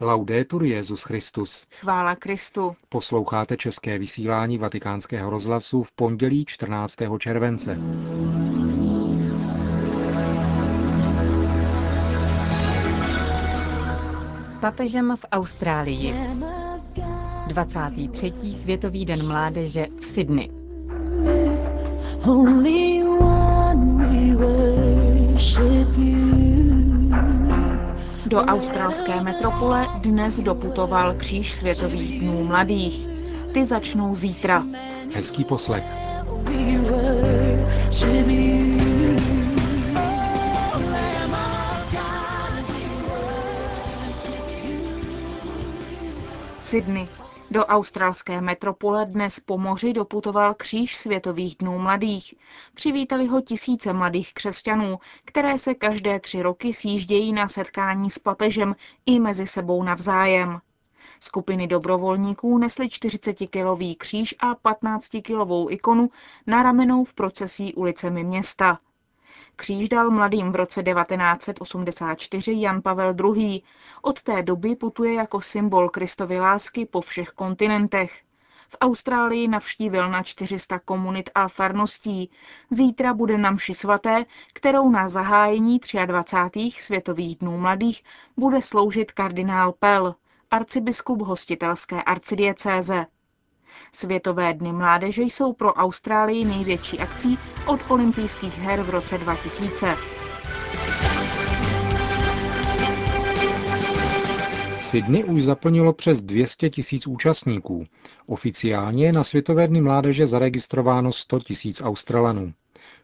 Laudetur Jezus Christus. Chvála Kristu. Posloucháte české vysílání Vatikánského rozhlasu v pondělí 14. července. S papežem v Austrálii. 23. Světový den mládeže v Sydney. Only one we worship you. Do australské metropole dnes doputoval kříž Světových dnů mladých. Ty začnou zítra. Hezký poslech. Sydney. Do australské metropole dnes po moři doputoval kříž Světových dnů mladých. Přivítali ho tisíce mladých křesťanů, které se každé tři roky sjíždějí na setkání s papežem i mezi sebou navzájem. Skupiny dobrovolníků nesly 40-kilový kříž a 15-kilovou ikonu na ramenou v procesí ulicemi města. Kříž dal mladým v roce 1984 Jan Pavel II. Od té doby putuje jako symbol Kristovy lásky po všech kontinentech. V Austrálii navštívil na 400 komunit a farností. Zítra bude na mši svaté, kterou na zahájení 23. světových dnů mladých bude sloužit kardinál Pell, arcibiskup hostitelské arcidiecéze. Světové dny mládeže jsou pro Austrálii největší akcí od olympijských her v roce 2000. Sydney už zaplnilo přes 200 tisíc účastníků. Oficiálně je na Světové dny mládeže zaregistrováno 100 tisíc Australanů.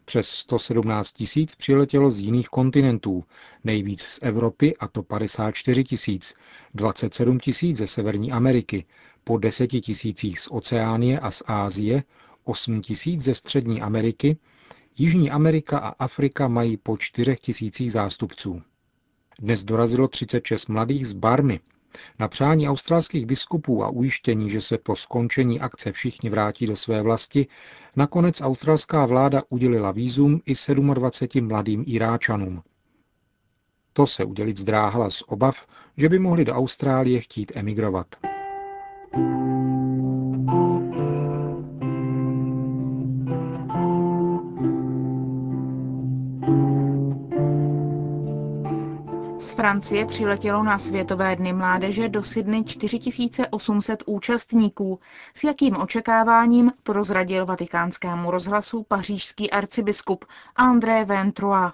Přes 117 tisíc přiletělo z jiných kontinentů, nejvíc z Evropy a to 54 tisíc, 27 tisíc ze Severní Ameriky, po 10 tisících z Oceánie a z Ázie, 8 tisíc ze Střední Ameriky, Jižní Amerika a Afrika mají po 4 tisících zástupců. Dnes dorazilo 36 mladých z Barmy. Na přání australských biskupů a ujištění, že se po skončení akce všichni vrátí do své vlasti, nakonec australská vláda udělila výzum i 27 mladým Iráčanům. To se udělit zdráhala z obav, že by mohli do Austrálie chtít emigrovat. Z Francie přiletělo na Světové dny mládeže do Sydney 4800 účastníků, s jakým očekáváním prozradil vatikánskému rozhlasu pařížský arcibiskup André Ventroy.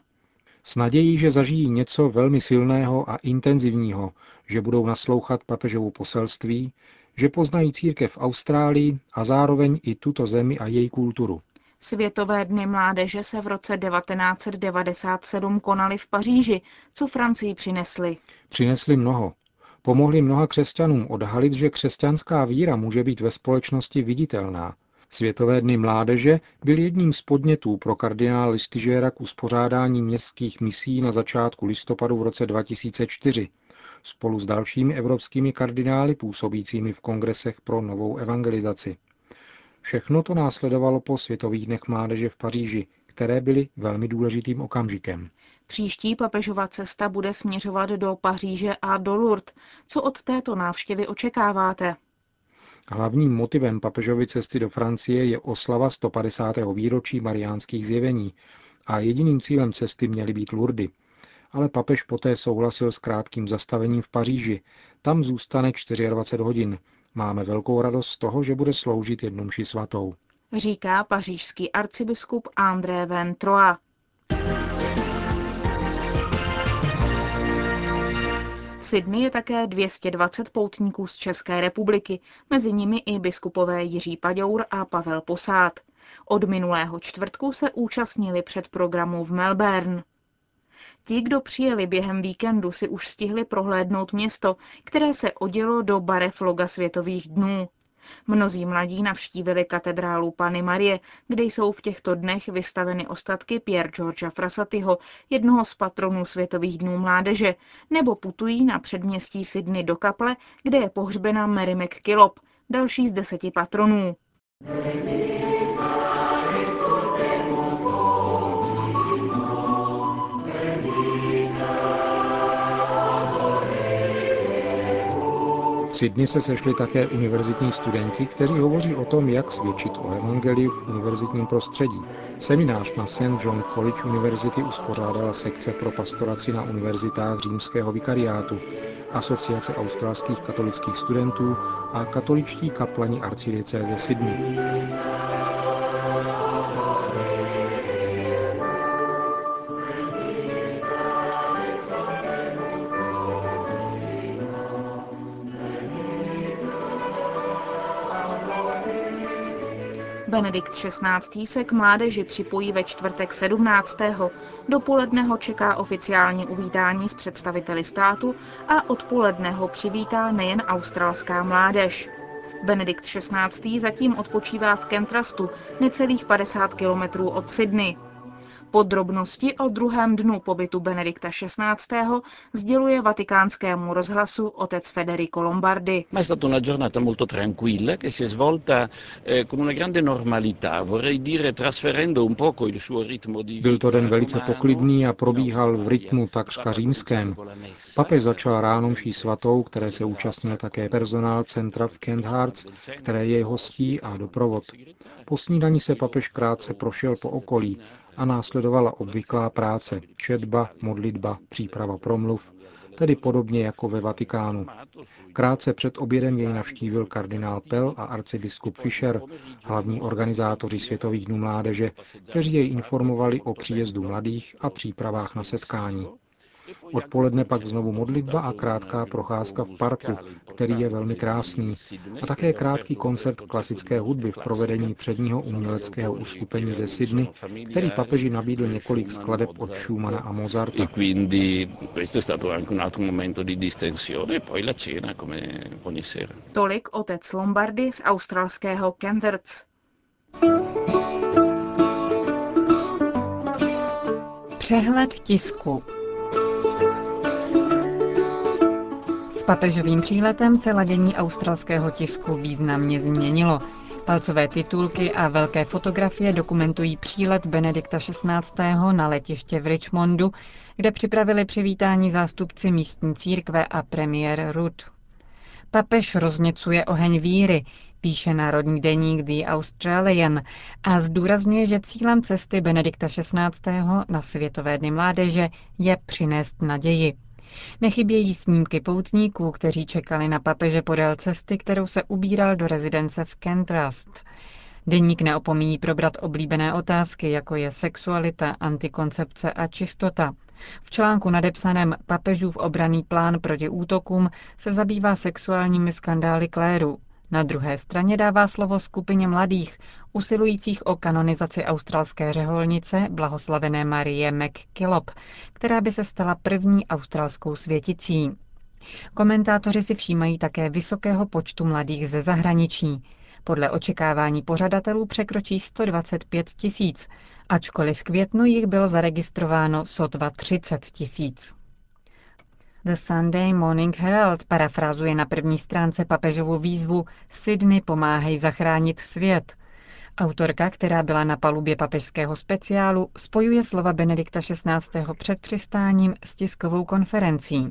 S nadějí, že zažijí něco velmi silného a intenzivního, že budou naslouchat papežovu poselství, že poznají církev v Austrálii a zároveň i tuto zemi a její kulturu. Světové dny mládeže se v roce 1997 konaly v Paříži. Co Francii přinesli? Přinesli mnoho. Pomohli mnoha křesťanům odhalit, že křesťanská víra může být ve společnosti viditelná. Světové dny mládeže byl jedním z podnětů pro kardinála Listižéra k uspořádání městských misí na začátku listopadu v roce 2004 spolu s dalšími evropskými kardinály působícími v kongresech pro novou evangelizaci. Všechno to následovalo po Světových dnech mládeže v Paříži, které byly velmi důležitým okamžikem. Příští papežova cesta bude směřovat do Paříže a do Lourdes. Co od této návštěvy očekáváte? Hlavním motivem papežovy cesty do Francie je oslava 150. výročí mariánských zjevení a jediným cílem cesty měly být Lurdy. Ale papež poté souhlasil s krátkým zastavením v Paříži. Tam zůstane 24 hodin Máme velkou radost z toho, že bude sloužit jednu mši svatou. Říká pařížský arcibiskup André Van Troa. V Sydney je také 220 poutníků z České republiky, mezi nimi i biskupové Jiří Paďour a Pavel Posát. Od minulého čtvrtku se účastnili před programu v Melbourne. Ti, kdo přijeli během víkendu, si už stihli prohlédnout město, které se odělo do barev loga světových dnů. Mnozí mladí navštívili katedrálu Pany Marie, kde jsou v těchto dnech vystaveny ostatky Pierre Georgea Frasatyho, jednoho z patronů Světových dnů mládeže, nebo putují na předměstí Sydney do kaple, kde je pohřbena Mary McKillop, další z deseti patronů. Sydney se sešli také univerzitní studenti, kteří hovoří o tom, jak svědčit o evangeliu v univerzitním prostředí. Seminář na St. John College University uspořádala sekce pro pastoraci na univerzitách římského vikariátu, Asociace australských katolických studentů a katoličtí kaplani arcidiecéze Sydney. Benedikt XVI. se k mládeži připojí ve čtvrtek 17. Dopoledne ho čeká oficiální uvítání s představiteli státu a odpoledne ho přivítá nejen australská mládež. Benedikt XVI. zatím odpočívá v Kentrastu, necelých 50 kilometrů od Sydney. Podrobnosti o druhém dnu pobytu Benedikta XVI. sděluje vatikánskému rozhlasu otec Federico Lombardi. Ma è stata una giornata molto tranquilla che si è svolta eh, con una grande normalità, vorrei dire trasferendo un poco il suo ritmo di Byl to den velice poklidný a probíhal v rytmu takřka římském. Papež začal ráno mší svatou, které se účastnil také personál centra v Kent Hearts, které jej hostí a doprovod. Po snídani se papež krátce prošel po okolí a následovala obvyklá práce, četba, modlitba, příprava promluv, tedy podobně jako ve Vatikánu. Krátce před obědem jej navštívil kardinál Pell a arcibiskup Fischer, hlavní organizátoři Světových dnů mládeže, kteří jej informovali o příjezdu mladých a přípravách na setkání. Odpoledne pak znovu modlitba a krátká procházka v parku, který je velmi krásný, a také krátký koncert klasické hudby v provedení předního uměleckého uskupení ze Sydney, který papeži nabídl několik skladeb od Schumana a Mozarta. Tolik otec Lombardy z australského Canterts. Přehled tisku papežovým příletem se ladění australského tisku významně změnilo. Palcové titulky a velké fotografie dokumentují přílet Benedikta XVI. na letiště v Richmondu, kde připravili přivítání zástupci místní církve a premiér Rudd. Papež rozněcuje oheň víry, píše národní deník The Australian a zdůrazňuje, že cílem cesty Benedikta XVI. na Světové dny mládeže je přinést naději. Nechybějí snímky poutníků, kteří čekali na papeže podél cesty, kterou se ubíral do rezidence v Kentrast. Deník neopomíjí probrat oblíbené otázky, jako je sexualita, antikoncepce a čistota. V článku nadepsaném Papežův obraný plán proti útokům se zabývá sexuálními skandály kléru, na druhé straně dává slovo skupině mladých, usilujících o kanonizaci australské řeholnice blahoslavené Marie McKillop, která by se stala první australskou světicí. Komentátoři si všímají také vysokého počtu mladých ze zahraničí. Podle očekávání pořadatelů překročí 125 tisíc, ačkoliv v květnu jich bylo zaregistrováno sotva 30 tisíc. The Sunday Morning Herald parafrázuje na první stránce papežovu výzvu Sydney pomáhej zachránit svět. Autorka, která byla na palubě papežského speciálu, spojuje slova Benedikta XVI. před přistáním s tiskovou konferencí.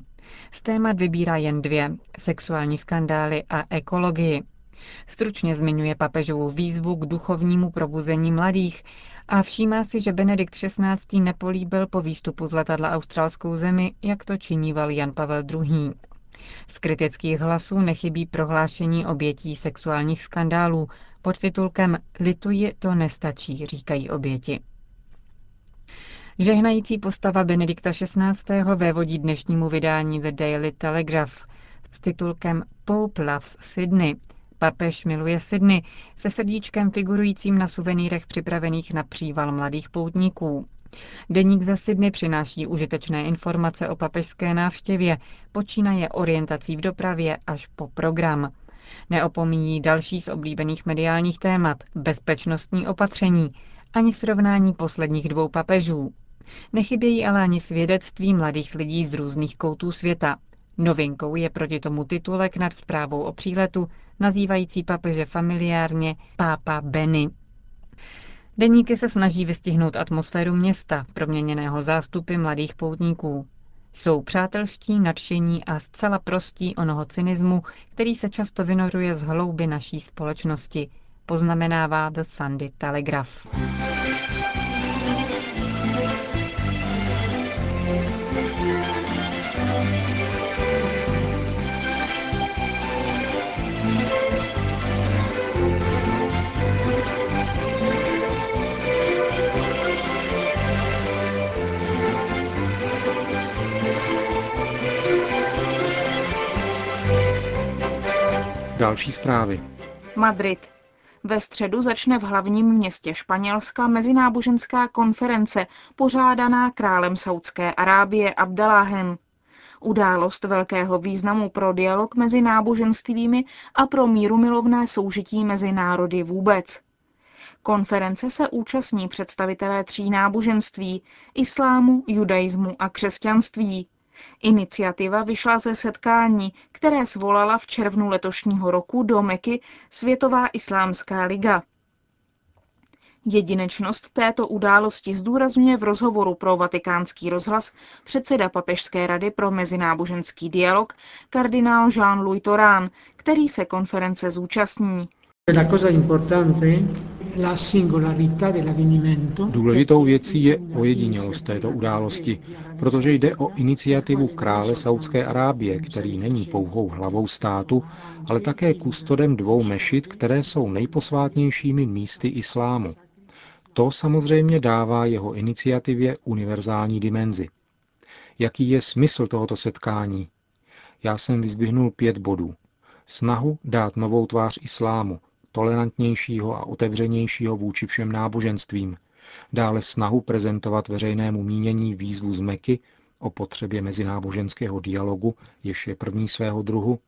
Z témat vybírá jen dvě – sexuální skandály a ekologii. Stručně zmiňuje papežovu výzvu k duchovnímu probuzení mladých a všímá si, že Benedikt XVI. nepolíbil po výstupu z letadla australskou zemi, jak to činíval Jan Pavel II. Z kritických hlasů nechybí prohlášení obětí sexuálních skandálů pod titulkem Lituji to nestačí, říkají oběti. Žehnající postava Benedikta XVI. vévodí dnešnímu vydání The Daily Telegraph s titulkem Pope Loves Sydney – Papež miluje Sydney se srdíčkem figurujícím na suvenýrech připravených na příval mladých poutníků. Deník za Sydney přináší užitečné informace o papežské návštěvě, počínaje orientací v dopravě až po program. Neopomíjí další z oblíbených mediálních témat, bezpečnostní opatření, ani srovnání posledních dvou papežů. Nechybějí ale ani svědectví mladých lidí z různých koutů světa. Novinkou je proti tomu titulek nad zprávou o příletu nazývající papeže familiárně Pápa Benny. Deníky se snaží vystihnout atmosféru města, proměněného zástupy mladých poutníků. Jsou přátelští, nadšení a zcela prostí onoho cynismu, který se často vynořuje z hlouby naší společnosti, poznamenává The Sunday Telegraph. Další zprávy. Madrid. Ve středu začne v hlavním městě Španělska mezináboženská konference pořádaná králem Saudské Arábie Abdaláhem. Událost velkého významu pro dialog mezi náboženstvími a pro mírumilovné soužití mezi národy vůbec. Konference se účastní představitelé tří náboženství – islámu, judaismu a křesťanství. Iniciativa vyšla ze setkání, které svolala v červnu letošního roku do Meky Světová islámská liga. Jedinečnost této události zdůrazňuje v rozhovoru pro vatikánský rozhlas předseda Papežské rady pro mezináboženský dialog kardinál Jean-Louis Torán, který se konference zúčastní. Důležitou věcí je ojedinělost této události, protože jde o iniciativu krále Saudské Arábie, který není pouhou hlavou státu, ale také kustodem dvou mešit, které jsou nejposvátnějšími místy islámu. To samozřejmě dává jeho iniciativě univerzální dimenzi. Jaký je smysl tohoto setkání? Já jsem vyzdvihnul pět bodů. Snahu dát novou tvář islámu, tolerantnějšího a otevřenějšího vůči všem náboženstvím, dále snahu prezentovat veřejnému mínění výzvu z Meky o potřebě mezináboženského dialogu, jež je první svého druhu,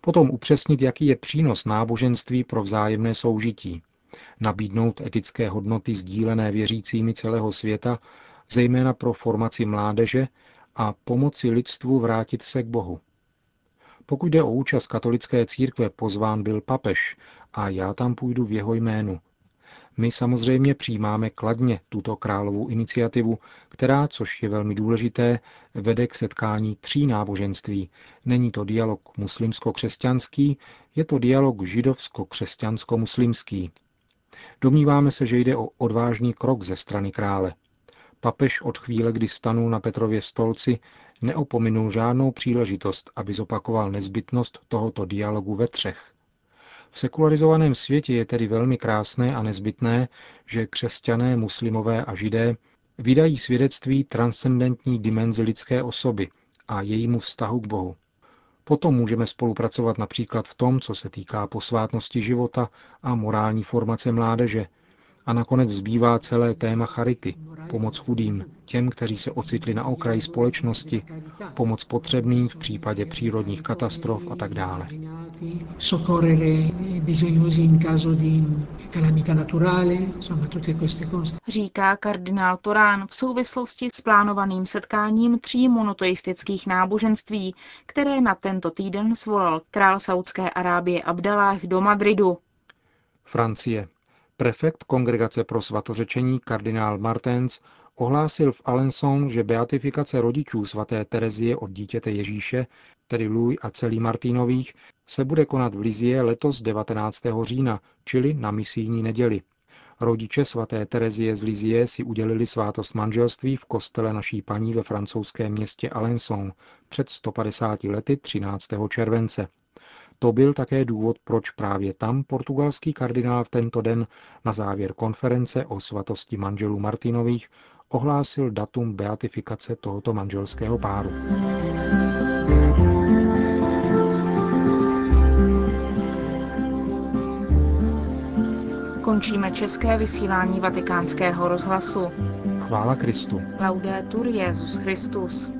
potom upřesnit, jaký je přínos náboženství pro vzájemné soužití, nabídnout etické hodnoty sdílené věřícími celého světa, zejména pro formaci mládeže a pomoci lidstvu vrátit se k Bohu. Pokud jde o účast katolické církve, pozván byl papež a já tam půjdu v jeho jménu. My samozřejmě přijímáme kladně tuto královou iniciativu, která, což je velmi důležité, vede k setkání tří náboženství. Není to dialog muslimsko-křesťanský, je to dialog židovsko-křesťansko-muslimský. Domníváme se, že jde o odvážný krok ze strany krále. Papež od chvíle, kdy stanul na Petrově stolci, neopominul žádnou příležitost, aby zopakoval nezbytnost tohoto dialogu ve třech. V sekularizovaném světě je tedy velmi krásné a nezbytné, že křesťané, muslimové a židé vydají svědectví transcendentní dimenzi lidské osoby a jejímu vztahu k Bohu. Potom můžeme spolupracovat například v tom, co se týká posvátnosti života a morální formace mládeže, a nakonec zbývá celé téma charity, pomoc chudým, těm, kteří se ocitli na okraji společnosti, pomoc potřebným v případě přírodních katastrof a tak dále. Říká kardinál Torán v souvislosti s plánovaným setkáním tří monoteistických náboženství, které na tento týden svolal král Saudské Arábie Abdalách do Madridu. Francie. Prefekt Kongregace pro svatořečení kardinál Martens ohlásil v Alençon, že beatifikace rodičů svaté Terezie od dítěte Ježíše, tedy Louis a celý Martinových, se bude konat v Lizie letos 19. října, čili na misijní neděli. Rodiče svaté Terezie z Lizie si udělili svátost manželství v kostele naší paní ve francouzském městě Alençon před 150 lety 13. července. To byl také důvod, proč právě tam portugalský kardinál v tento den na závěr konference o svatosti manželů Martinových ohlásil datum beatifikace tohoto manželského páru. Končíme české vysílání vatikánského rozhlasu. Chvála Kristu. Laudetur Jezus Christus.